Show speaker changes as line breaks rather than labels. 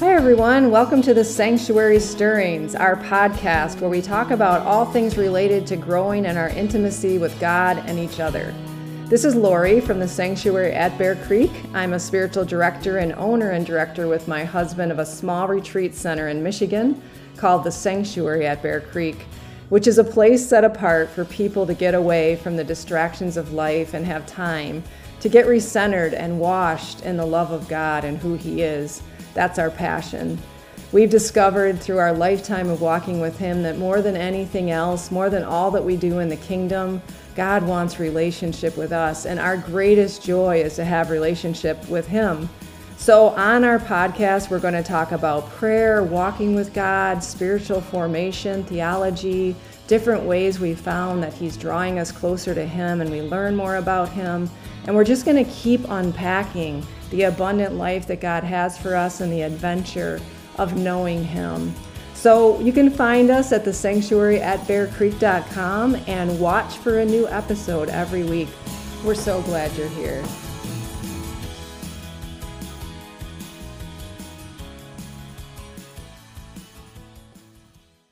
Hi, everyone. Welcome to the Sanctuary Stirrings, our podcast where we talk about all things related to growing in our intimacy with God and each other. This is Lori from the Sanctuary at Bear Creek. I'm a spiritual director and owner and director with my husband of a small retreat center in Michigan called the Sanctuary at Bear Creek, which is a place set apart for people to get away from the distractions of life and have time to get recentered and washed in the love of God and who He is. That's our passion. We've discovered through our lifetime of walking with Him that more than anything else, more than all that we do in the kingdom, God wants relationship with us. And our greatest joy is to have relationship with Him. So, on our podcast, we're going to talk about prayer, walking with God, spiritual formation, theology, different ways we've found that He's drawing us closer to Him and we learn more about Him. And we're just going to keep unpacking the abundant life that God has for us and the adventure of knowing Him. So you can find us at the sanctuary at bearcreek.com and watch for a new episode every week. We're so glad you're here.